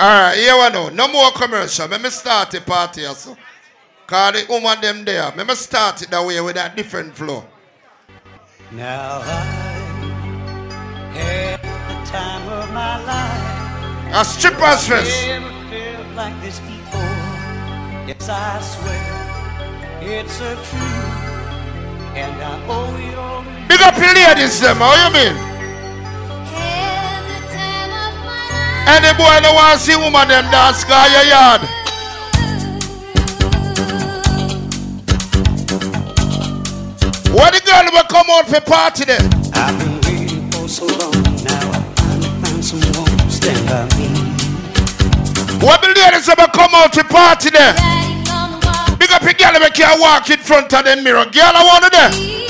Alright, here we know. No more commercial. Let me start the party also. Cause the woman them there. Let me start it that way with that different flow. Now I had the time of my life. A strippers fest. Never felt like this before. Yes, I swear it's a truth, and I owe it all. Big up your ladies them. How you mean? Any boy no want to see woman them dance car your yard. What the girl will come out for party then? I've been waiting for so long. Now I finally found someone to stand by me. What the ladies will come out for party then? Big up your girl that can walk in front of the mirror. Girl, I want to there.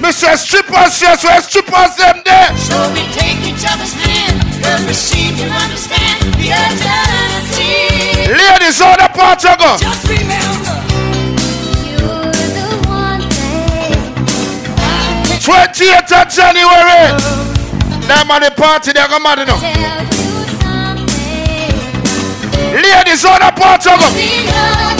Mr. Strippers, yes, where strippers them there? So we take each other's hand, cause we seem to understand the urgency. Ladies, all the party go. Just remember, You're the one thing. 28th of January. Them on the party, they go mad enough. Ladies, all the party go. Mr.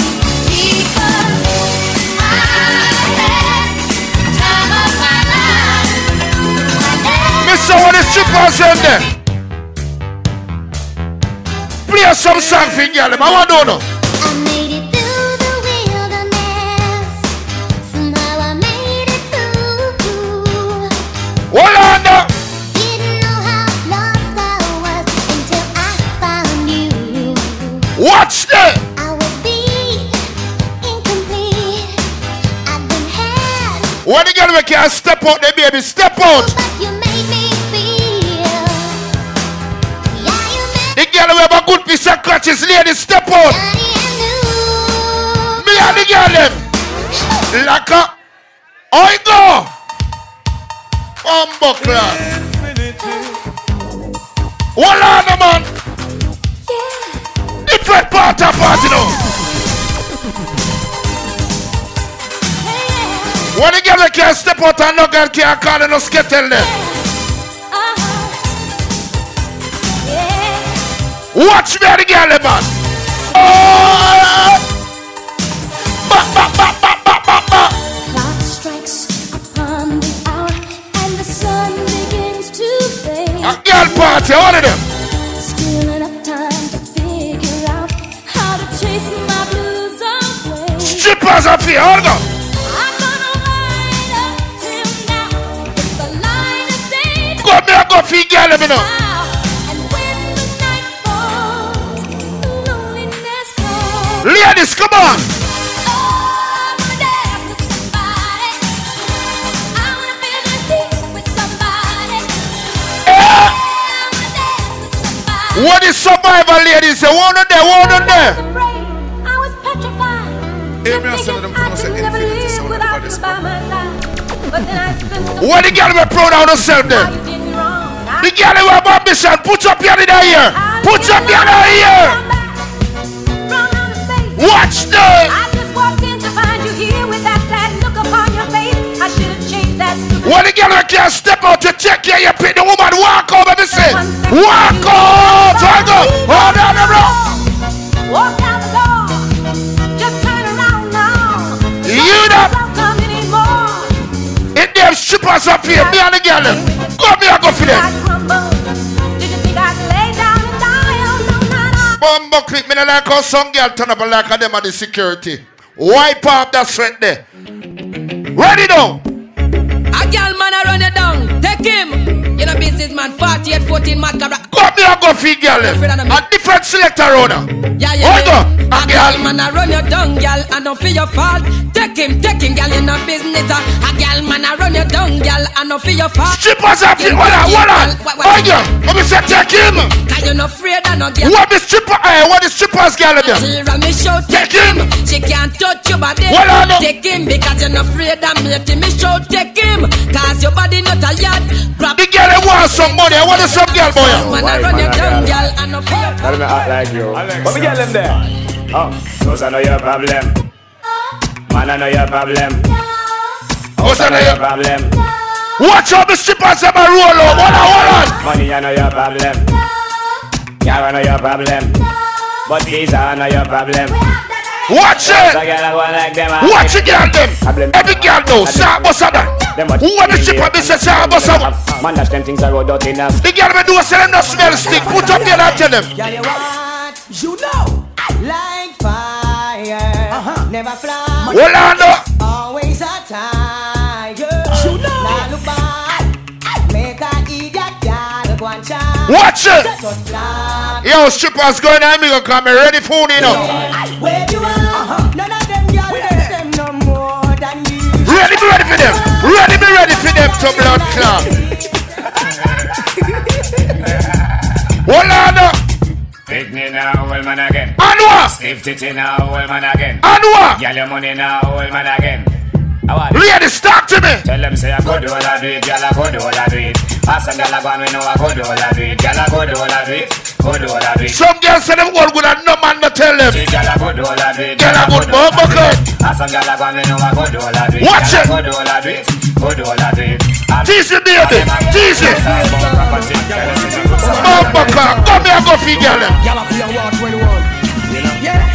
What the strippers them there? Play some song for girl. I want to know. Hold on now. Watch that. When the girl make you step out, the baby step out. Good piece of crutches, step out. Me and the girl them. Like a. I go. Bumbuckler. Hold on, man. Different part of party now. When the girl can step out and no girl can call and no skittle them. Watch me the girl, man. Oh! Ba, ba, ba, ba, ba, ba, ba. Clock strikes upon the hour and the sun begins to fade. A girl party, all of them. Still enough time to figure out how to chase my blues away. Strippers up here, all go. I'm gonna ride up now. It's the light of day Go me go feed girl, them, you know. Wanna dance with. What is survival, ladies? Say, one on there, one on there. I was petrified. I said them Thinking pronounce I never live without you by my side. But then I spent some What the girl be proud of herself how there? you did me wrong. I The girl who have ambition, put up your in here. Put up your in here. Watch the. I just walked in to find you here with that sad look upon your face. I should have changed that When the girl can step out to check care, you pick the woman, walk over, me say. Walk out. I go. Hold on the road. Walk out the door. Just turn around now. You. Don't come anymore. It them strippers up here, me and the girl. Go me and go for them. Bumbo click me like how some girl turn up like them are the security. Wipe off that sweat there. Ready now. A gal man a run you down. Take him. You know business man. 48, 14 mad cabra. Me and go feed girl. A different selector on her. Yeah, yeah. Hold on. A girl. man a run you down, gal, and don't feel your fault. Take him, take him, gal, in a business. A gal man a run you down, gal, and don't feel your fault. Strippers up here. Hold on, hold on. Oh yeah. Let me say take him. Cause you not afraid of no gal. What the stripper? Eh, what the strippers girl them? Tell her me shout, Take him. She can't touch your body. Hold on. Take him because you're not afraid of me. Till me shout, take him. Cause your body not a yard. Grab The girl them want some money. I want some girl boy. man a run you down, gal, and don't feel your fault. Tell me act like you. But me get them there. Oh, those I know your problem. Man, I know your problem. What's House, I know your problem. Watch out, the strippers them a roll out. Hold on, hold on. Money, I know your problem. Car, I know your problem. But these are not your problem. Watch it. girl, I go like them. I Watch it, girl, them. Every girl know. Sa boss of that. Who want the stripper? This is sa boss of Man, dash them things I road out enough. The girl me do say them no smell stick. Put up there and tell them. Girl, you want, you know, like fire, Uh-huh. never fly, Hold on, no. Watch it. Yo, strippers going on. Me gonna come. Me ready for you know. Where you are, none of them girls love them no more than you. Ready, be ready for them. Ready, be ready for them to blood clot. Hold on, no. Pick me now, old man again. Anwa. Stiff titty now, old man again. Anwa. Your money now, old man again. How are you? Ladies, talk to me. Tell them say I could do all I do it, girl I could do all I do it. Ask some girl I go and we know I could do all I do it, girl I could do all I do it, could do all I do it. Some girls say them all good and no man no tell them. See, girl I could do all I do it, Girl, I good, could do all I do it. okay. Ask some girl I go and we know I could do all I do it, Watch it. I could do all I do it, could do all I do it. And- Tease it, baby. Tease it. Bumper car. Come here, go for girl. them. Gyal up your watch 21. Yeah.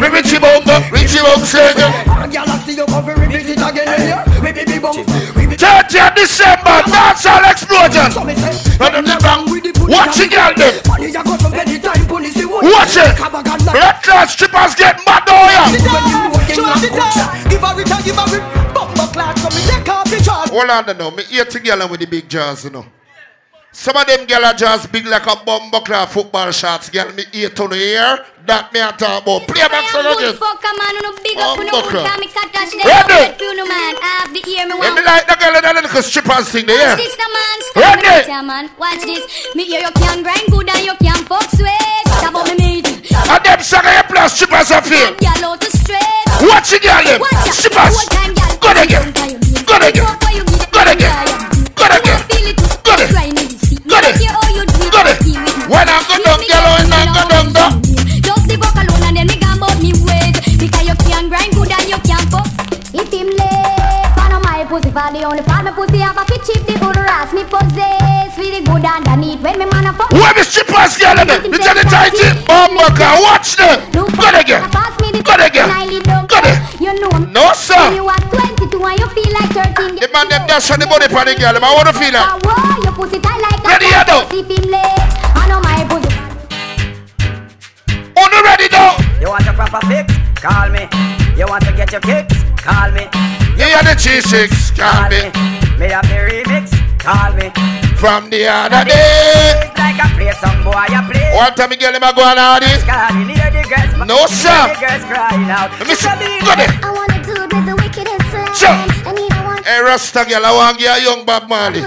Me Richie Bongo. Richie Bongo say it. And gyal up see you come for repeat it again. Yeah. We be big bum. We be 30th December. Dancehall explosion. so. Run them the bang. Watch it, girl. them. Money ya got from anytime police you want. Watch it. Have a gun like- Blood clot strippers get mad oh yeah. Shoot give her it give her it. Bumper clad, so me take off the charge. Hold on now. Me eat together with the big jaws, you know. Some of them girl are just big like a bumbo clad football shots. Girl, me eat on the ear. That me a talk about. Play back so good again. fuck a man, no big up, no Bumbo good, clad. can me cut touch Ready? head, you know man, I have the me Yeah, want me like the girl that little strippers thing there. Watch this, the man. Ready? Stop it, man. Watch this. Me hear you can grind good and you can fuck sweet. Stop on me meat. And them song you plus strippers are feel. And out to straight. Watch it, girl. Strippers. Good again. Good again. Where the strippers, girl? them? The Johnny Tighty. Bumbo clad. Watch them. Look Good again. Pass Good again. and I leave down Good there. it. You know me. No, sir. You are 22 and you feel like 13. The man them dash on the body for the girl. them. I want to feel that. Whoa, your pussy tight. Ready, Ado? If I know my. On the ready now. You want a proper fix? Call me. You want to get your kicks? Call me. You hear the G6. Call me. Me have the remix. Call me. From the other day. It's like a play some boy you play. One time me girl them a go on all this. Call me near the girls. No, hear sir. The girls crying out. Let me see. It's a beat. Good it. I want a dude with the wickedest slang. Sure. I need a one. Hey Rasta girl, I want you a young Bob Marley.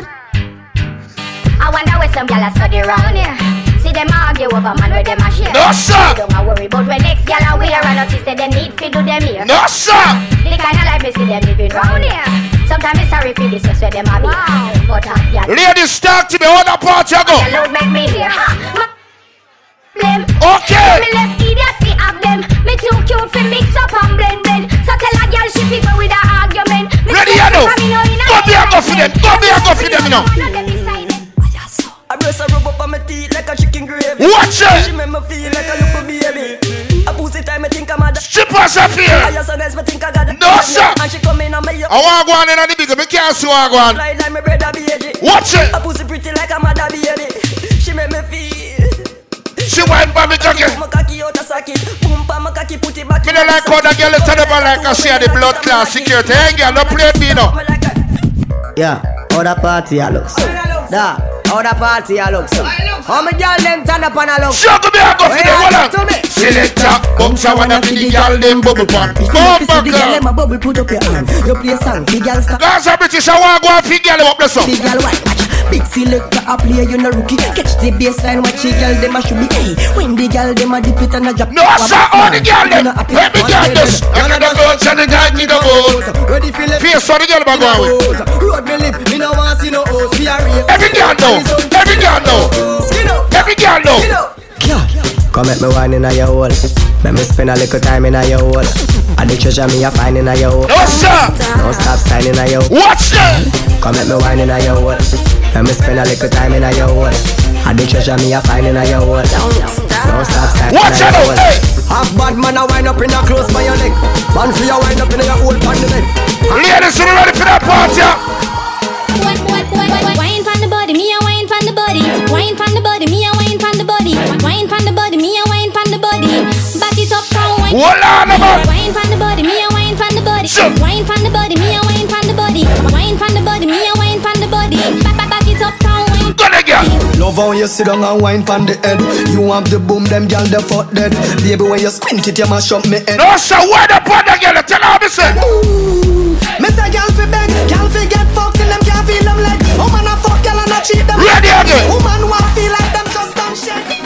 I wonder where some gyal a study round here. See them argue over man where them a share. No, sir. Don't a worry about when next gyal a wear and us say them need fi do them here. No sir. The kind of life me see them living round here. Sometimes it's sorry for this just where them a be. But uh, gyal, Ladies, talk to me. All the party I go. gyal don't make me hear. Ha, Them. Okay. Me left idiot fi have them. Me too cute fi mix up and blend blend. So tell a gyal she fi go with a argument. Me Ready, too I know. cute for me know in a Go be a go for them. Go be a go for them, you know. know them beside them. I brace a rub up on my teeth like a chicken gravy. Watch She it. make me feel like a little baby. Think I'm a Strippers are I here. just honest, me think I got No, sir. And she come in on me I want go on in the big. Me can't see what I go on. fly like my brother baby. Watch it. A pussy pretty like a mother baby. She make me feel. She wine by me cocky. My cocky out a socket. Boom pa my cocky put it back. Me don't like how the girl turn up like I see the blood class security. Hey girl, don't play me now. Me like a- Yeah, how the party I look so. Da, how the party I look so. How me girl them turn up and I look so. Sugar me a go for them. Hold on. To me. Selector, bounce a one of the girl them bubble pan. If you Go see the girl them a bubble, put up your hand. You play song, the girl stop. Gaza British, I want to go and feed girl up the The sun. girl white. Big selector a play, you no rookie. Catch the baseline, watch the girl them a should be. Hey, when the girl them a dip it and a drop. No sir, all the girl them. Every girl this. Another girl tell the guy need a vote. Ready for left. Face for the girl going with. Road me live, me no want see no host. We are real. Every girl know. Every girl know. Skin up, Every girl know. skin Come make me wine in a your hole. Let me spend a little time in a your hole. I the treasure me a find in a your hole. No stop. No stop signing a your Watch that. Come make me wine in a your hole. Let me spend a little time in a your hole. I the treasure me a find in a your hole. No stop signing Watch a out. your hole. Hey. Half bad man a wind up in a close by your neck. Man for your wind up in your hole pan the bed. Ladies, you ready for that party? Body. Wine from the body, me a wine from the body. Wine from the body, me a wine from the body. Back it up, come wine. Hold on, man. Wine from the body, me a wine from the body. Wine from the body, me a wine from the body. Wine from the body, me a wine from the body. Back, back, back it up, come wine. Go there, girl. Love how you sit down and wine pon the head. You have the boom, them gal the fuck dead. Baby when you squint it, you mash up me head. No, sir. Where the partner, girl? Tell her me say. Me say gal fuck gal and a cheat them. Ready again. Woman want feel like them just don't shake.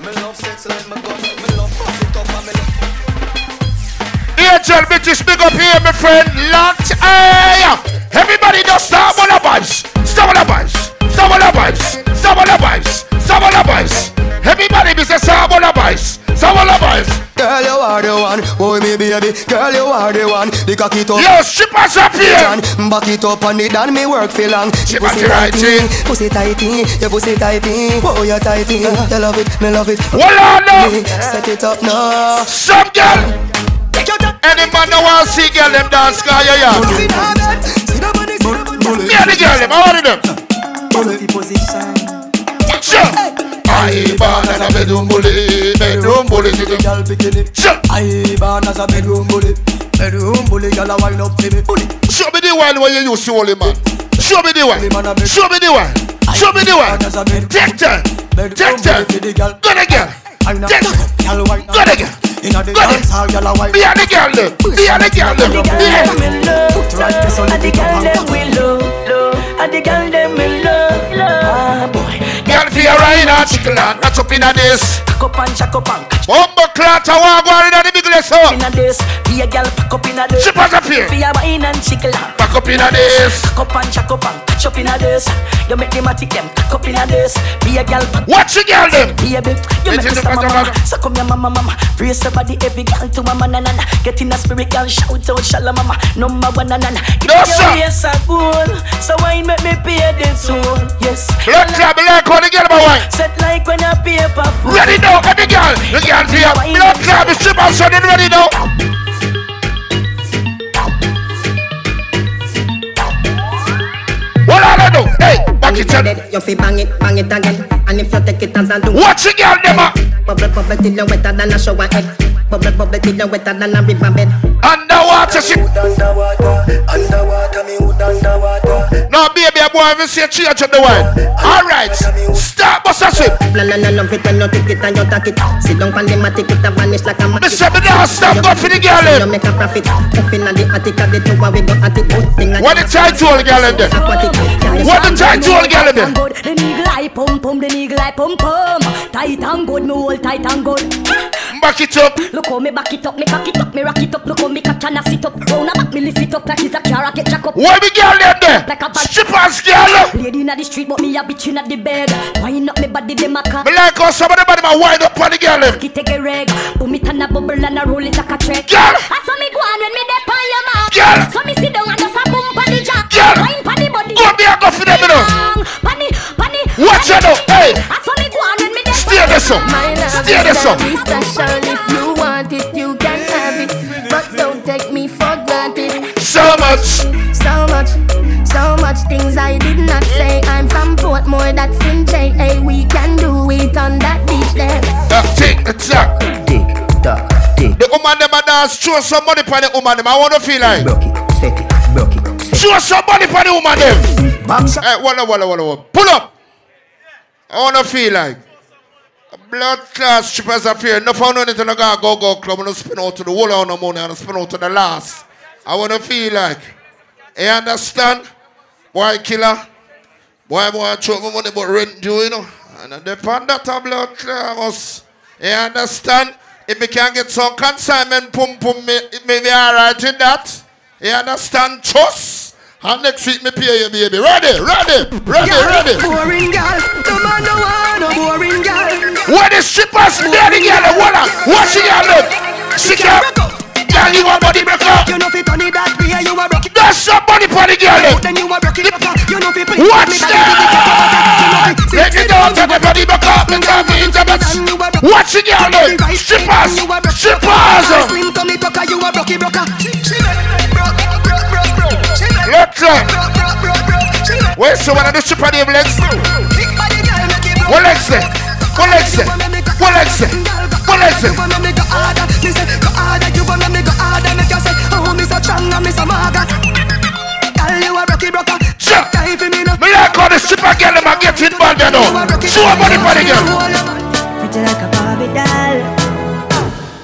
Me love sex like my gun. Me love pussy top and me love. Angel bitches, big up here, my friend. Locked. Hey. Everybody just stop on the vibes. Stop on the vibes. Stop on the vibes. Stop on the vibes. Stop on the vibes. Everybody be say stop on the vibes. Stop on the. Girl you are the one, boy me baby. Girl you are the one. The cocky top. Yo, strippers up here. Done. Back it up and it done me work for long. She pussy back it right tighty, pussy tighty, your pussy tighty. Oh you tighty, you love it, me love it. Hold on now. Set it up now. Some girl. Take your time. Any man no want see girl them dance, cause yeah, yeah. Me and the girl them, how are them? Sure. I born as a bedroom bully, bedroom bully to them. Girl bikini. Sure. I born as a bedroom bully. Bedroom bully, girl a wind up to me. Bully. Show me the one where you used to holy man. Show me the one. Show me the one. Show me the one. Take time. Take time. Go the girl. Take time. Girl wind Go the girl. Inna the Go there. dance hall, girl a wind Be a the girl them. Be a the girl them. Be a Put right there so And the lift girl up them and we love, love. And the girl them we love, love. Ah boy, Girl for your ride chicken and that's up in a this. cock up and jack up and catch Bumbo clot a walk one in the big less up. in a this. Be a girl pack up in a this. Shippers up here. Be a wine and chicken. Back up in a this. Cock up and jack up and catch up in a this. You make them a tick them cock up in a this. Be a girl pack Watch the girl them. Baby, you Let make it me look at mama, the mama. back. So come your mama, mama. Raise somebody, every girl to mama, na na na. Get in a spirit, girl, shout out, shala mama. Number one, na na na. Give No, your waist a goal. So wine make me pay the toll. Yes. Blood club, like how the girl about wine. Set like when a paper full. Ready now, every girl. The girl for your blood club, the strippers so they ready now. What I do? Hey, back it up. You fi bang it, bang it again And if you take it as a do Watch the girl them up. Bubble, bubble till you wetter than a shower head Bubble, bubble till you wetter than a river bed Underwater shit. Underwater, underwater, me wood underwater No, baby, boy, if you say change up the wine. All right, stop, bust a shit. No, no, no, love it when you take it and you take it Sit down pan the matic, it a vanish like a Me magic say me now stop, go for the girl You make a profit Up in the attic, of the two we go at it Good thing What the title girl in there? What the title girl in there? The nigga like pum pum, the nigga like pum pum. Tight and good, me hold tight and good. Back it up. Look how me back it up, me cock it up, me rock it up. Look how me catch and I sit up. Round a back, me lift it up like it's a car, I get jack up. Where the girl them there? Like a bad- Strippers girl. Lady inna the street, but me a bitch inna the bed. Wind up me body, them a cock. Me like how some of the body man wind up on the girl them. It take a reg, boom it and a bubble and a roll it like a track. Girl. I saw me go on when me dey on your mark. Girl. So me sit down and just a boom pon the jack. Girl. Wine pon the body. Go there, go for them, you know. Pon the, pon the. Watch pon now, hey. I dey Stay there, son. Stay there, son. special if you want it, you can have it. But don't take me for granted. So much. So much, so much things I did not say. I'm from Portmore, that's in J. Hey, we can do it on that beach there. Uh, tick tock. Tick, tock, tick The woman them a dance. Show some money for the woman them. I want to feel like. Broke it, set it, broke it, set Show some money for the woman them. it Bam shot Hey, walla, walla, walla, walla. Pull up. I want to feel like. Blood class strippers up here. No found anything I got go go club. I'm going to spin out to the whole on the money and spin out to the last. I want to feel like. You understand? Boy killer. Boy, boy, choke my money but rent due, you know. And I depend that on blood class. You understand? If we can get some consignment, pum pum, me, me be alright in that. You understand? Trust. And next week me pay you, baby. Ready, ready, ready, ready. Boring girl, no man no want no boring girl. When the strippers there the girl, what what she got look? She got Girl, you a body breaker. You know fi turn it that way, you a it. That's somebody for the girl. then. You a broke it. You know fi play Watch me that! Take it down to the body breaker. Make her be intimate. Watch the girl. Strippers. Strippers. Slim tummy tucker, you a it. She broke, Let's go. broke. Wait, so when I do stripper name legs? What legs say? What say? What say? What legs say? You wanna make a harder, me say go harder. You wanna make a harder, make you say, me so strong and me so maga. Girl, you a rocky broker. Sure. Time for me now. Me like how the stripper girl them a get it bad you know. Show a body for the girl. Pretty like a Barbie doll.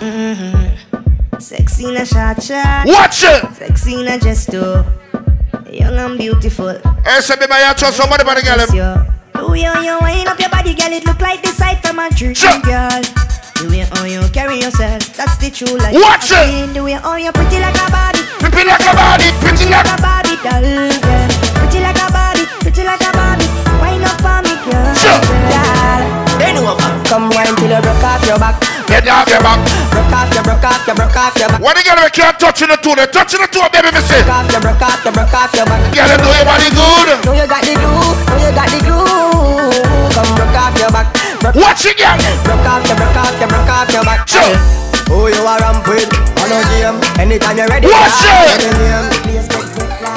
Mm-hmm. Sexy in a short shot. Watch it. Sexy in a gesto. Young and beautiful. Hey, say me you somebody for the girl. Yes, them. yo. The way how you wind up your body, girl, it look like the sight from a dream, Sure. girl. The way how you carry yourself, that's the true life. Watch it. mean, The way how you pretty like a Barbie, Pretty like a body, pretty like like a Barbie doll, girl. Pretty like a Barbie, pretty like a Barbie. Wind up for me, girl. Sure. Girl. Bend over. Come wine till you broke off your back. Get off your back. Broke off, you broke off, you broke off your back. When the girl we can't touch in the two, they touch in the two, baby, me say. Broke off, you broke off, you broke off your back. Girl, them do your body good. Know you got the glue, know you got the glue. Come broke off your back. Watch it, girl. broke off, you broke off, you broke off your back. Sure. Who you are ramp with? On a game. Anytime you're ready. Watch it. Say the name. Please make me fly.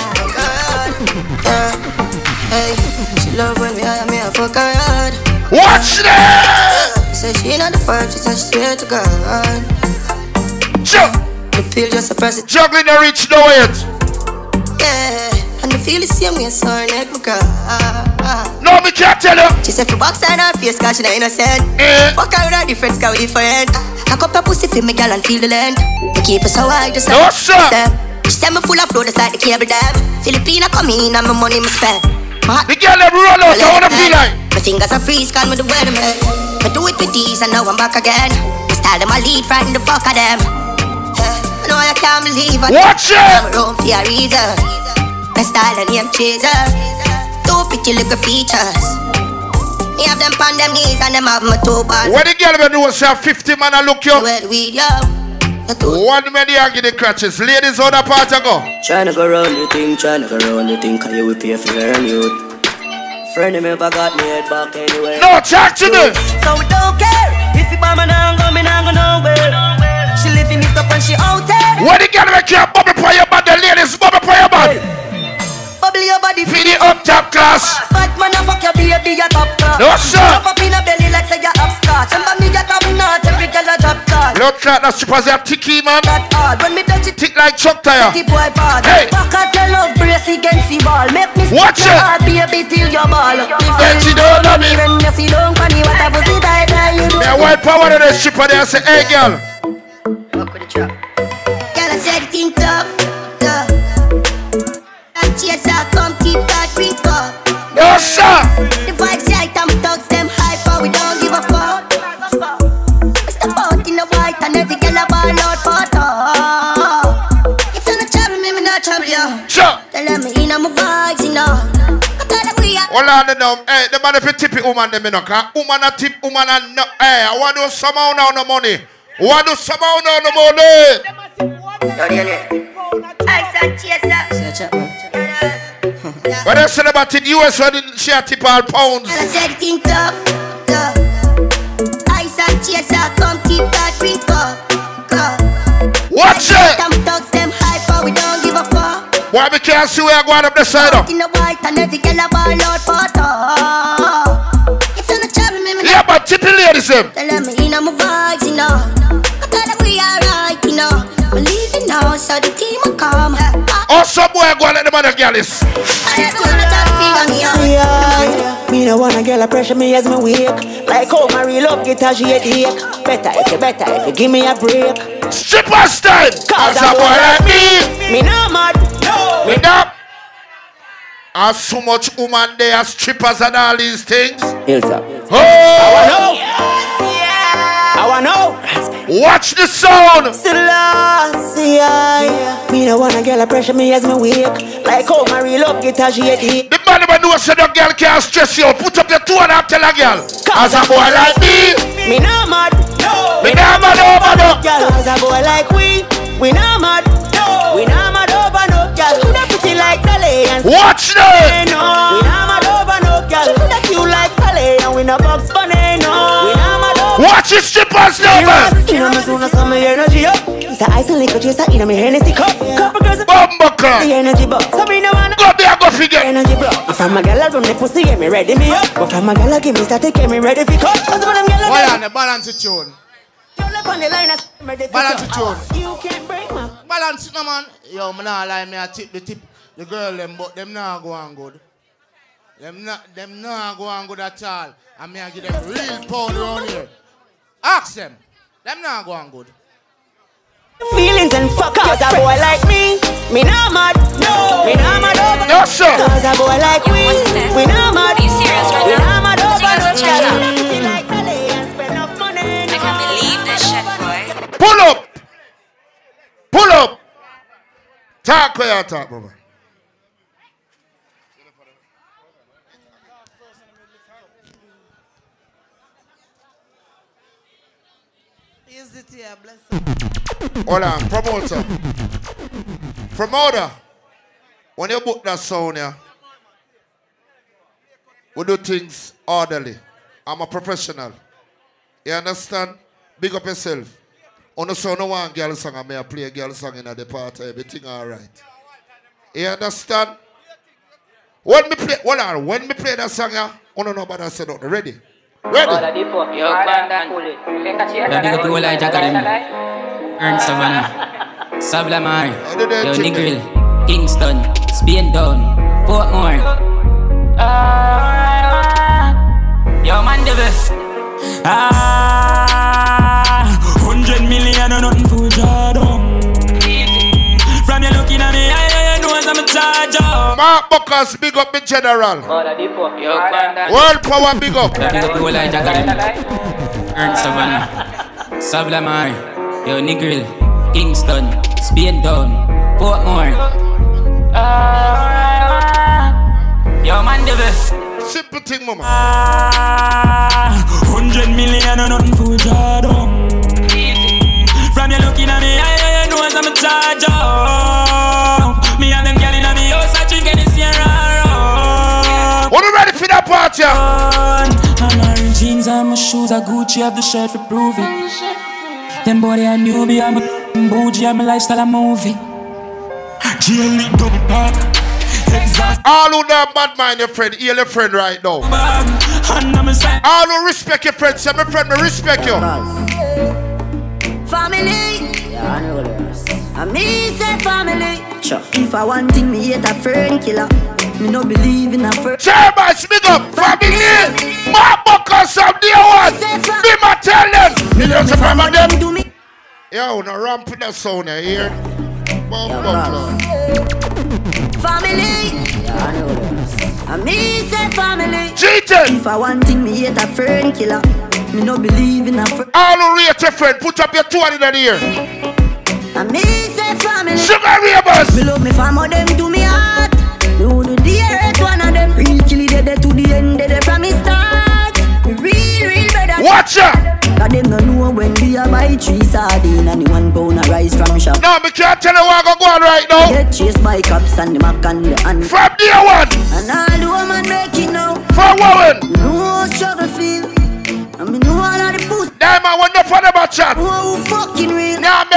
Hey, she love when me hire me a fuck her hard. Watch that. Say she the she said swear to God. Sure. The pill just a press it, Juggling the rich know it. yeah. And the feel the same way, so her neck my girl. No, me can't tell you. She said, "For box and her face, cause she not innocent." Eh. Fuck with her different, cause we different. Cock up her pussy for me, girl, and feel the length. We keep it so high, just No, like sir. step. She said me full of flow, just like the cable dam. Filipina come in, and my money me spend. The girl them roll out. I wanna feel like. My fingers are freeze, call me the weatherman. I do it with these, and now I'm back again. The style them I lead, frighten the fuck of them. I know I can't believe it. Watch I'm it. around for a reason. My style and name chaser. Two pretty little features. Me have them on them knees and them have my two bars. When the girl them do say 50 man I look you. Well, we yo. The two One man they give the crutches. Ladies on the part I go. Tryna go round the thing, tryna go round the thing, cause you will pay for your youth. Friend me ever got me head back anyway. No, talk to me. So we don't care if you me now, go me now, go nowhere. She living it up and she out there. When the girl make you bubble for your drop card. Look that strippers they are ticky man. That hard, when me touch it, Tick like truck tire. the boy bad. Hey. Back at your love, brace against the ball. Make me Watch stick your it. heart, baby, till your ball. Then she don't know me. When you see don't funny, what I pussy tight, now you do. Me white power to the stripper there say, hey girl. Fuck with the trap. Girl, I said it in tough, tough. And chaser, come keep that drink up. No sir. Hold on. Hey, the man if you tip it woman woman a tip woman no hey, I want to money. I money. Chat, man. Said about it US tip all pounds. I said chaser, come that drink up. up. Watch it. Why we can't see where I go up the side up? In the white and every girl a ball out for. If you not trouble me, me Yeah, but tippy ladies them. Tell them in my vibes, you know. I tell them we alright, you know. We leaving now, so the team will come. I Or some boy go and let them other girls. just wanna talk figure me out. Yeah, me no wanna girl a pressure me as me wake. Like how my real love get a shade ache. Better if you better if you give me a break. Strippers time. Cause a boy like me. Me no mad, no. With up. Are so much woman there, strippers and all these things. Hilltop. Oh, I wanna know. watch the sound. Selassie, I Me no wanna girl a pressure me as me wake. Like how my real love get a shade ache. The man never know said a girl can't stress you. Put up your two and two and a half tell a girl. As a boy like me. Me not mad. No. Me not mad over no. Girl, cause a boy like we, we not mad. No. We not mad over no girl. Coulda pretty like Dolly and Watch Hey, that. no. We not mad over no girl. Coulda cute like Dolly and we no Bugs Bunny. No. We not mad over. Watch your strippers now, man. You know me soon as some energy up. It's a ice and liquor chaser in my Hennessy cup. Couple girls Bumbo the clock. energy box. Sabrina wanna Go there, go figure. energy bro. From a gal from the pussy get me ready me up. But from a gal give me start to get me ready for cut. Cause when them gal Why on the balance it tune? Roll up on the line and ready Balance cut. tune. You can't break my Balance it no man. Yo, me nah lie, me a tip the tip the girl them, but them nah go on good. Them not them nah go on good at all. And me a give them real pound around here. Ask them. Them nah go on good. feelings and fuck Cause a boy like me, me not mad. No. Me not mad over No, sir. Cause a boy like Yo, we, we not mad. Are you serious right we now? not mad over Serious no with China? girl. Pretty like Dolly and spend enough money. I can't believe this shit, boy. Pull up. Pull up. Talk where you talk, brother. Use it here, bless. Hold on, promoter. Promoter. When you book that sound here, we do things orderly. I'm a professional. You understand? Big up yourself. On the sound, no one girl song, I may play a girl song in the party, everything alright. You understand? When me play, hold on, when me play that song, yeah, I don't know about that set up. Ready? Ready? Yo, Kwandon. Yeah, big up the whole of Academy. Earn Savannah. Savlamar. Yo, Negril. Kingston. Spain Down. Portmore. Mark big up in general. World power, big up. Yeah, big up the whole of Savannah. Savlamar. Yo, Negril. Kingston. Spain Down. Portmore. Yo, Mandeville. Simple thing, mama. Ah, hundred million or nothing for Jordan. From you looking at me, I know I'm a charger. For that party? I'm wearing jeans and my shoes are Gucci, have the shirt for prove it. Them body a newbie, I'm a bougie, I'm a lifestyle, a movie. GLE double park, All who don't bad mind your friend, heal your friend right now. bag, and I'm a side. All who respect your friend, say my friend, me respect you. Family, Yeah, I know this. I me say family. Sure. If I want thing, me hate a friend killer. Me no believe in a friend. Chairman, speak up. Family. Mark Buckers from day one. Be my tell them. Millions of them. them. Do me Yo, no ramp the sound eh, here. Bomb Yeah, buckler. family. Yeah, I know this. I me say family. Cheating. If I want thing, me hate a friend killer. Me no believe in a friend. All rate your friend, put up your two in the ear. I me say family. Sugar ravers. Me love me family, them do me heart. Do the earth, one of them. Real kill it, dead to the end, dead from me start. Real, real brother. Watch ya. Cause them no know when we a buy three sardine and the one pound a rice from shop. No, me can't tell you what I go on right now. Get chased by cops and the mac and the hand. From day one. And all the woman make it now. For Warren. Me know how struggle feel. And me know all of the pussy. Diamond, when the fun about chat. Who fucking real. Now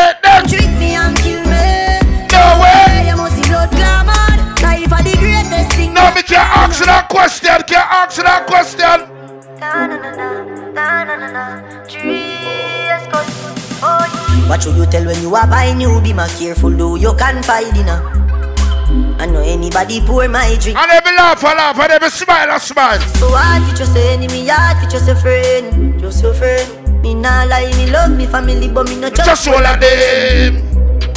question. Can't answer that question. What should you tell when you are buying new? Be more careful, though you confide in her. I know anybody pour my drink. And every laugh, I laugh, and every smile, I smile. So hard for just a enemy, hard for just a friend, just your friend. Me nah lie, me love me family, but me no trust. Just all of them.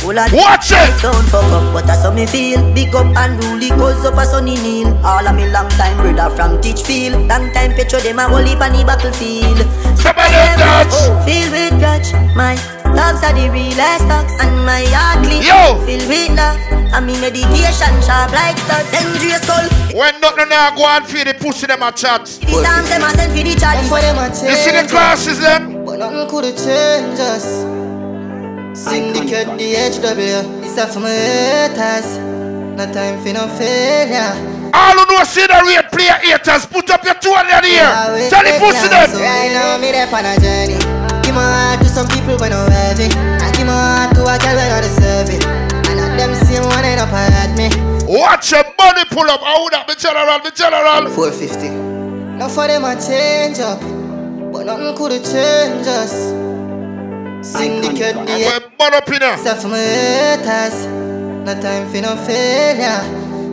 All of Watch it. Don't fuck up, but that's how me feel. Big up and rule, cause up a sunny kneel. All of me long time brother from Teachfield. Long time petro them a whole heap on the battlefield. Somebody touch. Oh, feel with grudge, my dogs are the realest dogs, and my heart clean. Yo. Feel with love, and me meditation sharp like studs. Dangerous skull. When nothing now go on for the pussy them a chat. The songs them a send for the chat. For them a change. You see the classes them? But nothing could have changed us. Syndicate the HW. It's up for my haters. No time for no failure. All who know see the rate play haters, put up your two on the ear. Tell the pussy them. So right now me there on a journey. Give my heart to some people when I'm heavy. I give my heart to a girl when I deserve it. And at them same one end up at me. Watch your money pull up. I would that be general? Be general. 450. Now for them I change up. But nothing could have changed us. Syndicate the We're born up in here. Stuff for my haters. No time for no failure.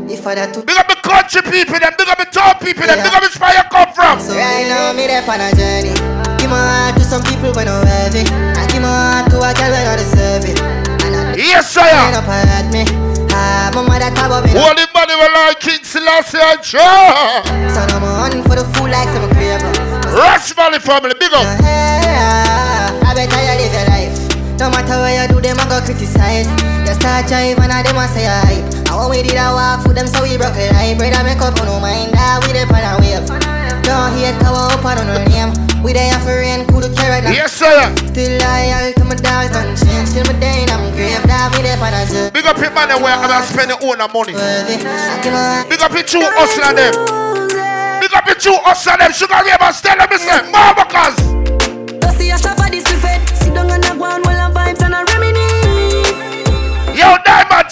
If I that to Big up the country people, them big up the town people, them big up the where you come from. So right now me there on a journey. Give my heart to some people when I'm heavy. I give my heart to a girl when I deserve it. And I Yes, sir. end up at me. Ah, my mother talk about. Holy money will like King Selassie and Jah. Son, I'm on for the fool like some craver. Rush Valley family, big up. Yeah, I better you live your life. No matter where you do, them I go criticize. You start jive and I them I say hype. And when we did a walk for them, so we broke a lie. Brother, make up, on no mind that we dey on a wave. Don't hate cover up on our name. We dey have for rain, cool to carry now. Yes, sir. Still loyal to my dogs, don't change. Till my day in I'm grave, that we dey on a journey. Big up your man where I'm gonna spend your own money. Big up your two hustler them. Big up your two hustler them. Sugar River, tell them, say, Mama, cause. Don't see a shop for this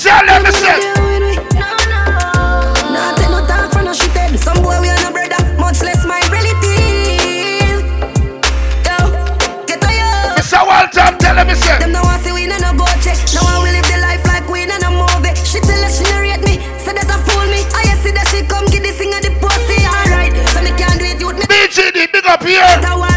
tell them, say. Nah, take no talk for no shit head. Some boy we are no brother, much less my relative. Yo, get to you. Mr. Walter, tell them, say. Them no want see we no no go check. Now I will live the life like we in a movie. She tell us she no me, say that I fool me. I see that she come get this thing at the pussy. Alright, so me can't do it. Youth me. BGD, big up here.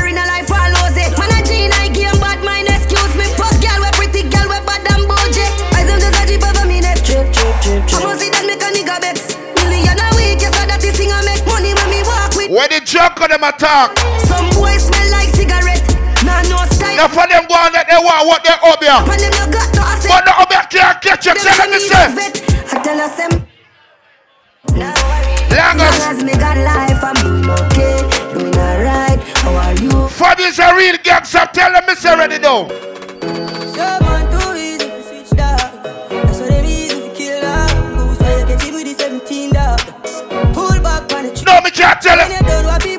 With. When the drunk on them attack. Some boys smell like cigarette. Nah no style. Now for them go on that they want what they up here. But them no got no asset. But the up here can't catch you. Tell them, say. I tell us them. Long as. as me got life, I'm doing okay, doing alright. How are you? For this a real gangster, tell them, Miss ready now.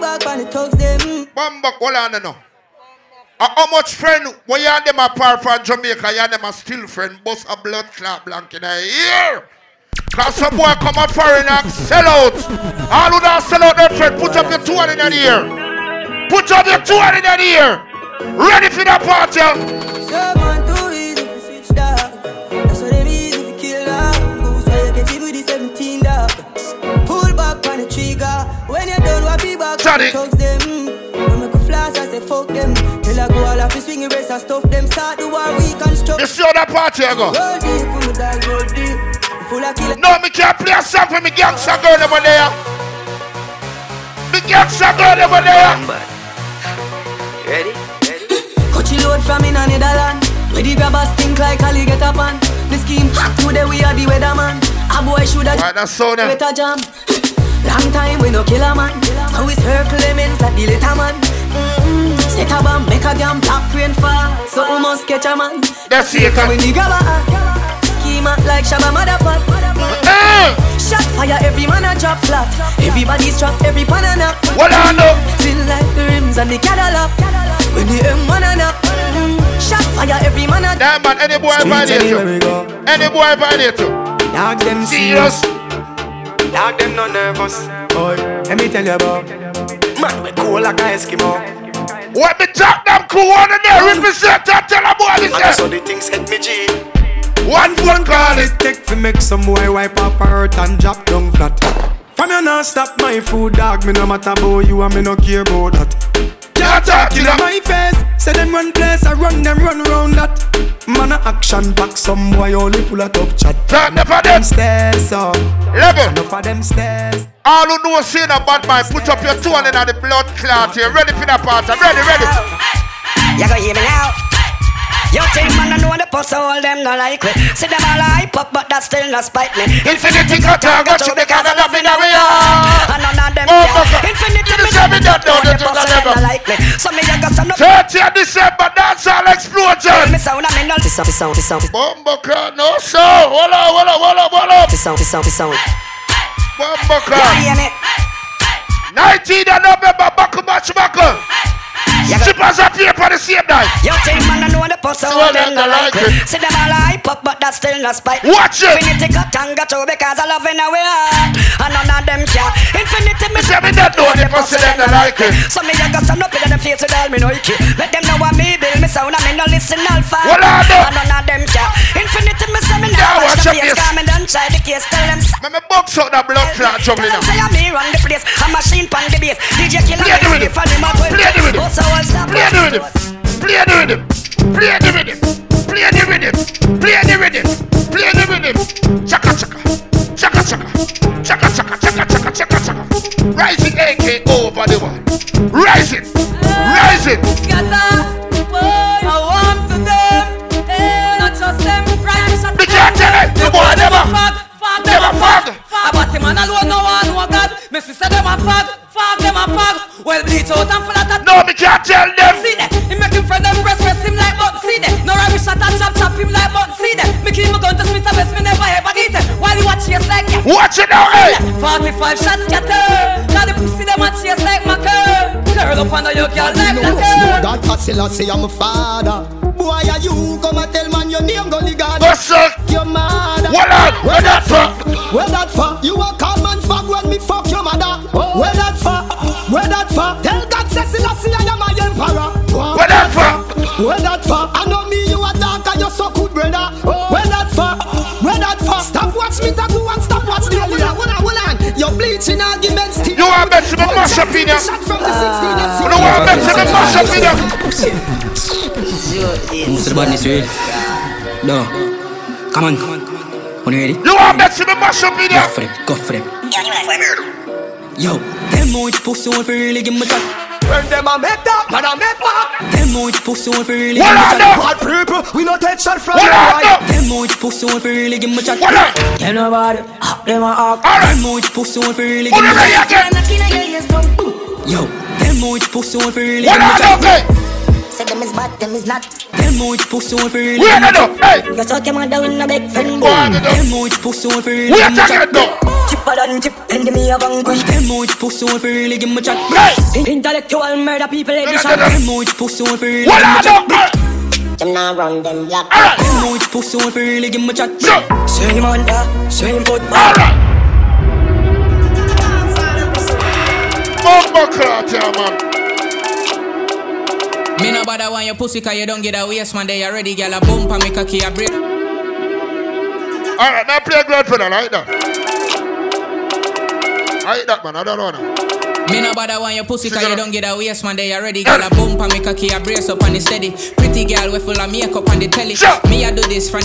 Back on the thugs them. Bambak, hold on now. Uh, how much friend you and them apart from Jamaica, you them a still friend, bust a blood clot blank in a ear. Cause some boy come up foreign and sell out. All who don't sell out their friend, put up your two in the ear. Put up your two in the ear. Ready for the party. And stuff them. Start the war, we construct. You see how that party I go? Roll deep, put me roll deep. Full of killer. No, me can't play a song for me gangster girl over there. Me gangster girl over there. Ready? Coachy load from in a Netherland. Where the grabbers think like Ali get up on. The scheme hot today we are the weatherman. A boy should have right, that's so with a jam. Long time we no kill a man. So we circle lemons like the little man. Set a bomb, make a jam, black rain fall. So we must catch a man. That's it. When the grabber scheme out like Shabba Motherfuck. Shot fire, every man a drop flat. Everybody's trapped, every pan a knock. What I know? Feel like the rims and the Cadillac. When the M1 a knock. Shot fire, every man a That man, any boy violate you. Any boy violate you. Dog them serious. Dog them no nervous. Boy, let me tell you about. Man, we cool like a Eskimo. What me talk them cool on the there represent that tell a boy this And so the things hit me G. One phone call it take to make some boy wipe up her hurt and drop down flat. From you not stop my food, dog. Me no matter about you and me no care about that. Can't talk in my face. Say them run place, I run them run round that. Man a action back, some boy only full of tough chat. Talk enough of them stairs, so Level. enough of them stairs. All who know saying a bad man, put up your two hand in the blood clot here. Ready for that part? I'm Ready, ready. You gonna hear me now? You think man I know the pussy all them no like me. See them all hype up but that still not spite me. Infinity got her got you because I love in a real. And none of them oh, yeah Infinity me tell me that no the pussy them no like me. So me I got some 30th December dancehall explosion. Me sound I'm in all This sound, this sound, this sound Bumbo crowd no show Hold up, hold up, hold up, hold up This sound, this sound, this sound Bumbo crowd 19th of November know the pussy, So so them them no no like it. it. See them all hype up, but that's still not spite. Watch it. Infinity got tanga too because I love in a way. And none of them care. Infinity me say me don't know the pussy, them no like it. So me a go stand up in them face with all me no icky. Let them know what me build me sound and me no listen alpha. Well, I know. And none of them care. Infinity me say me Yeah, no watch the face. face. Cause me done try the case. Tell them Me me box out that blood clot them now. say me run the place. I'm machine pan the bass. DJ killer Play the rhythm. a. Play the rhythm. Also all stop. Play the rhythm. Play the rhythm. Play the rhythm. Play the rhythm. Play the rhythm. Play the rhythm. Chaka chaka. Chaka chaka. Chaka chaka chaka chaka chaka chaka. Rising AK over the wall. Rising. Rising. The eh, can't tell it. The boy never. Never fag. About him and alone, no one know God. Me sister them a fag, fag them a fag. Well bleach out and that. No, me can't tell them. See watch chase like yeah. Watch it now, eh? hey. 45 shots scatter. Now the pussy them a chase like maca. Curl up under your girl like know that. that Casilla say I'm a father. Boy, are you come and tell man your name, Gully God? What's up? Your mother. What up? Where that for? Where that for? You a call man fuck when me fuck your mother. Where that for? Where that for? Tell God say Selassie I am my emperor. Where that for? Where that for? You're arguments. still. You want bet to me mash up in ya? The ah. 16 years You want bet to me mash up in ya? Most of the badness real. No. Come on. When you ready? You want bet to me mash up in Go for them. Go for them. Yo, them which pussy want for really give me chat. When them a make that, man a make back. Them which pussy want for really What give me I chat. Bad people, we no take shot from What the right. Them which pussy want for really give me chat. What up? Yeah, nobody. Them a hawk. Them which pussy want for really give me it ready Yo, them which pussy want for really What give me I chat. Say them is bad, them is not. Them which pussy want for really Where give me I know, hey? You suck your mother in a big friend. Go on, go. Them which pussy want for really Where give me you chat. talking though? Chipper than chip, and me a vanquish. Them which pussy want for really give me chat. Hey! Intellectual murder people No, no, edition. no, no. Them which pussy want for really What give me I chat. Know, hey? Them now run them black. Alright. Them which pussy want for really give me chat. Sure. Same under, same football. Alright. Bumbo clot, yeah, man. Me no bother want your pussy cause you don't get a waist man. They already girl a bump and make a key a break. Alright, now play ground for that, like that. Like that, man. I don't know now. Me no bother want your pussy cause you don't get a waist man. They already got a bump and make a key a brace up on the steady. Pretty girl we full of makeup on the telly. Me I do this from the